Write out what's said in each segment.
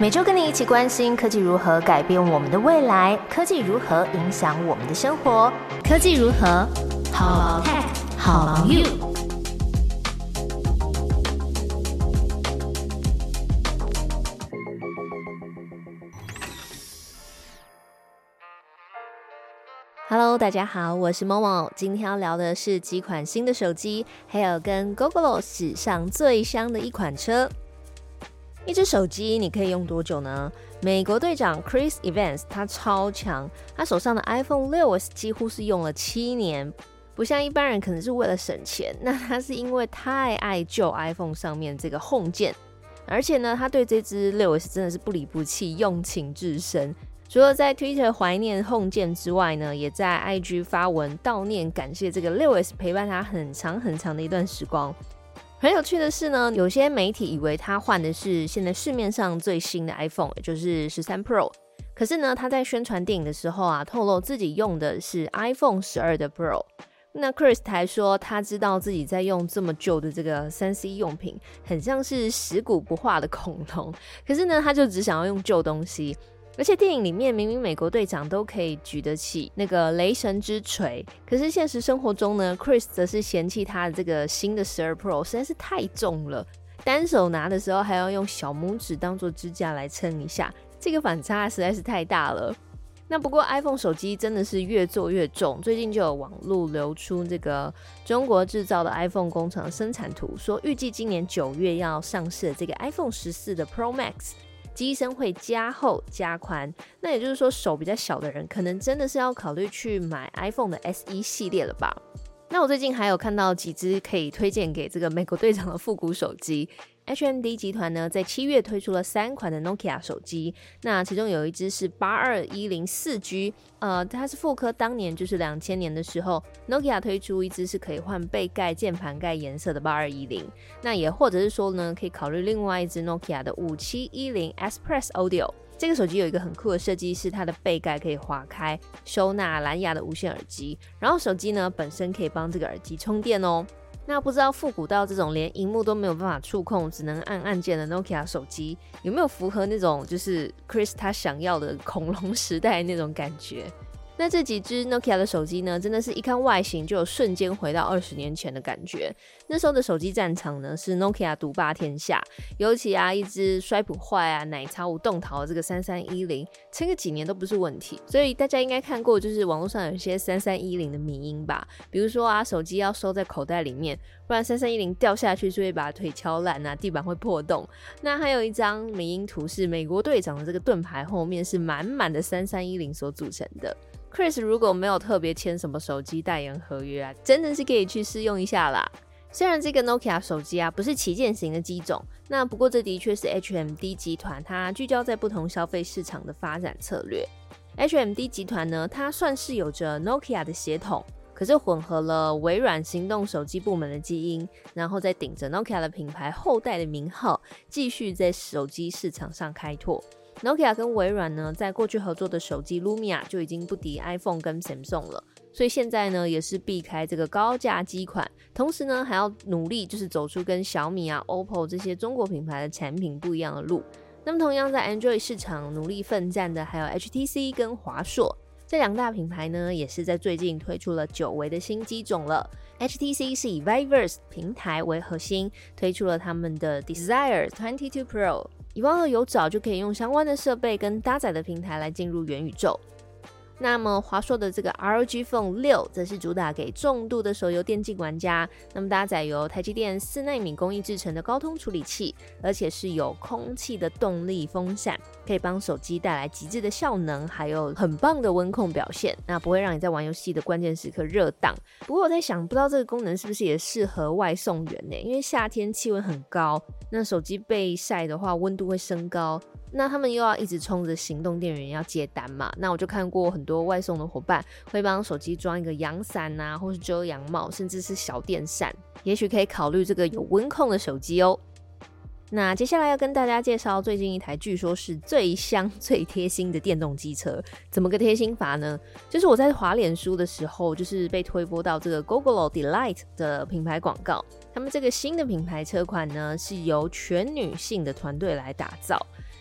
每周跟你一起关心科技如何改变我们的未来，科技如何影响我们的生活，科技如何好 tech 好 you。Hello，大家好，我是某某，今天要聊的是几款新的手机，还有跟 Google 史上最香的一款车。一只手机你可以用多久呢？美国队长 Chris Evans 他超强，他手上的 iPhone 6s 几乎是用了七年，不像一般人可能是为了省钱，那他是因为太爱旧 iPhone 上面这个 Home 键，而且呢，他对这只 6s 真的是不离不弃，用情至深。除了在 Twitter 怀念 Home 键之外呢，也在 IG 发文悼念，感谢这个 6s 陪伴他很长很长的一段时光。很有趣的是呢，有些媒体以为他换的是现在市面上最新的 iPhone，也就是十三 Pro。可是呢，他在宣传电影的时候啊，透露自己用的是 iPhone 十二的 Pro。那 Chris 还说，他知道自己在用这么旧的这个三 C 用品，很像是食古不化的恐龙。可是呢，他就只想要用旧东西。而且电影里面明明美国队长都可以举得起那个雷神之锤，可是现实生活中呢，Chris 则是嫌弃他的这个新的十二 Pro 实在是太重了，单手拿的时候还要用小拇指当做支架来撑一下，这个反差实在是太大了。那不过 iPhone 手机真的是越做越重，最近就有网络流出这个中国制造的 iPhone 工厂生产图，说预计今年九月要上市的这个 iPhone 十四的 Pro Max。机身会加厚加宽，那也就是说手比较小的人，可能真的是要考虑去买 iPhone 的 SE 系列了吧？那我最近还有看到几只可以推荐给这个美国队长的复古手机。HMD 集团呢，在七月推出了三款的 Nokia 手机，那其中有一只是八二一零四 G，呃，它是复刻当年就是两千年的时候，Nokia 推出一只是可以换背盖、键盘盖颜色的八二一零，那也或者是说呢，可以考虑另外一只 Nokia 的五七一零 Express Audio，这个手机有一个很酷的设计，是它的背盖可以划开，收纳蓝牙的无线耳机，然后手机呢本身可以帮这个耳机充电哦。那不知道复古到这种连荧幕都没有办法触控，只能按按键的 Nokia 手机，有没有符合那种就是 Chris 他想要的恐龙时代那种感觉？那这几只 Nokia 的手机呢，真的是一看外形就有瞬间回到二十年前的感觉。那时候的手机战场呢，是 Nokia 独霸天下。尤其啊，一只摔不坏啊、奶茶无动桃这个三三一零，撑个几年都不是问题。所以大家应该看过，就是网络上有一些三三一零的迷音吧，比如说啊，手机要收在口袋里面，不然三三一零掉下去就会把腿敲烂啊，地板会破洞。那还有一张迷音图，是美国队长的这个盾牌后面是满满的三三一零所组成的。Chris 如果没有特别签什么手机代言合约啊，真的是可以去试用一下啦。虽然这个 Nokia 手机啊不是旗舰型的机种，那不过这的确是 HMD 集团它聚焦在不同消费市场的发展策略。HMD 集团呢，它算是有着 Nokia 的血统，可是混合了微软行动手机部门的基因，然后再顶着 Nokia 的品牌后代的名号，继续在手机市场上开拓。Nokia 跟微软呢，在过去合作的手机 Lumia 就已经不敌 iPhone 跟 Samsung 了，所以现在呢，也是避开这个高价机款，同时呢，还要努力就是走出跟小米啊、OPPO 这些中国品牌的产品不一样的路。那么，同样在 Android 市场努力奋战的还有 HTC 跟华硕这两大品牌呢，也是在最近推出了久违的新机种了。HTC 是以 Vivus 平台为核心，推出了他们的 Desire Twenty Two Pro。以往的有找就可以用相关的设备跟搭载的平台来进入元宇宙。那么华硕的这个 ROG Phone 六则是主打给重度的手游电竞玩家。那么搭载由台积电四纳米工艺制成的高通处理器，而且是有空气的动力风扇，可以帮手机带来极致的效能，还有很棒的温控表现。那不会让你在玩游戏的关键时刻热档。不过我在想，不知道这个功能是不是也适合外送员呢？因为夏天气温很高，那手机被晒的话，温度会升高。那他们又要一直冲着行动电源要接单嘛？那我就看过很多外送的伙伴会帮手机装一个阳伞啊，或是遮阳帽，甚至是小电扇，也许可以考虑这个有温控的手机哦。那接下来要跟大家介绍最近一台据说是最香、最贴心的电动机车，怎么个贴心法呢？就是我在滑脸书的时候，就是被推播到这个 Google Delight 的品牌广告，他们这个新的品牌车款呢是由全女性的团队来打造。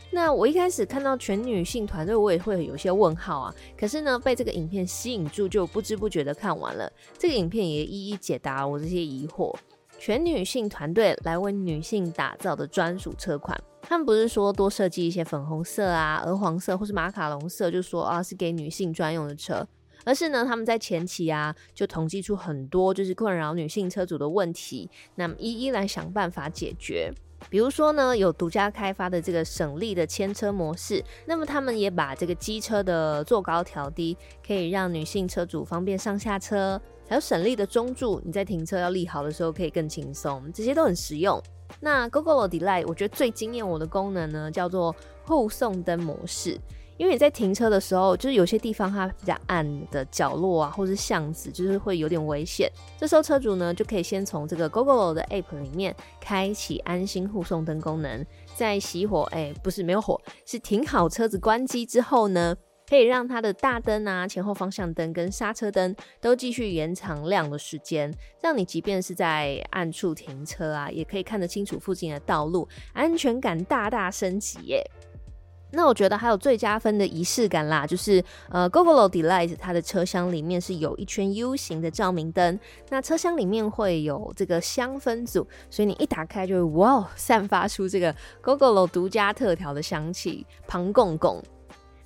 那我一开始看到全女性团队，我也会有些问号啊。可是呢，被这个影片吸引住，就不知不觉的看完了。这个影片也一一解答我这些疑惑。全女性团队来为女性打造的专属车款，他们不是说多设计一些粉红色啊、鹅黄色或是马卡龙色，就说啊是给女性专用的车，而是呢他们在前期啊就统计出很多就是困扰女性车主的问题，那么一一来想办法解决。比如说呢，有独家开发的这个省力的牵车模式，那么他们也把这个机车的坐高调低，可以让女性车主方便上下车。还有省力的中柱，你在停车要立好的时候可以更轻松，这些都很实用。那 Google Delight 我觉得最惊艳我的功能呢，叫做护送灯模式。因为你在停车的时候，就是有些地方它比较暗的角落啊，或是巷子，就是会有点危险。这时候车主呢，就可以先从这个 GoGo 的 App 里面开启安心护送灯功能，在熄火，哎，不是没有火，是停好车子关机之后呢。可以让它的大灯啊、前后方向灯跟刹车灯都继续延长亮的时间，让你即便是在暗处停车啊，也可以看得清楚附近的道路，安全感大大升级耶。那我觉得还有最加分的仪式感啦，就是呃 g o g o l o Delight 它的车厢里面是有一圈 U 型的照明灯，那车厢里面会有这个香氛组，所以你一打开就会哇，散发出这个 g o g o l o 独家特调的香气，庞公公。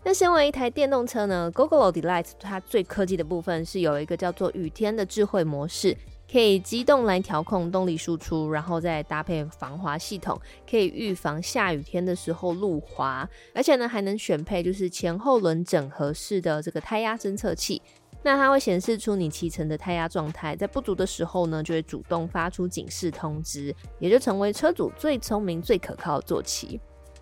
那身为一台电动车呢，GoGo Delight 它最科技的部分是有一个叫做雨天的智慧模式，可以机动来调控动力输出，然后再搭配防滑系统，可以预防下雨天的时候路滑，而且呢还能选配就是前后轮整合式的这个胎压侦测器，那它会显示出你骑乘的胎压状态，在不足的时候呢就会主动发出警示通知，也就成为车主最聪明、最可靠的坐骑。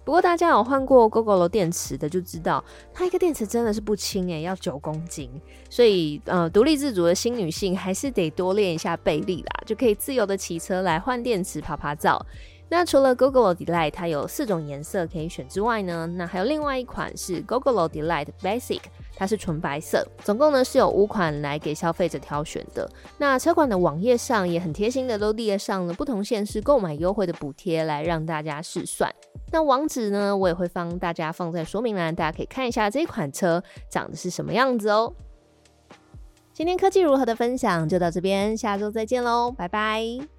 不过大家有换过 GoGo 电池的就知道，它一个电池真的是不轻诶，要九公斤。所以呃，独立自主的新女性还是得多练一下背力啦，就可以自由的骑车来换电池、爬爬照。那除了 Google Delight 它有四种颜色可以选之外呢，那还有另外一款是 Google Delight Basic。它是纯白色，总共呢是有五款来给消费者挑选的。那车款的网页上也很贴心的都列上了不同县市购买优惠的补贴，来让大家试算。那网址呢，我也会帮大家放在说明栏，大家可以看一下这款车长得是什么样子哦。今天科技如何的分享就到这边，下周再见喽，拜拜。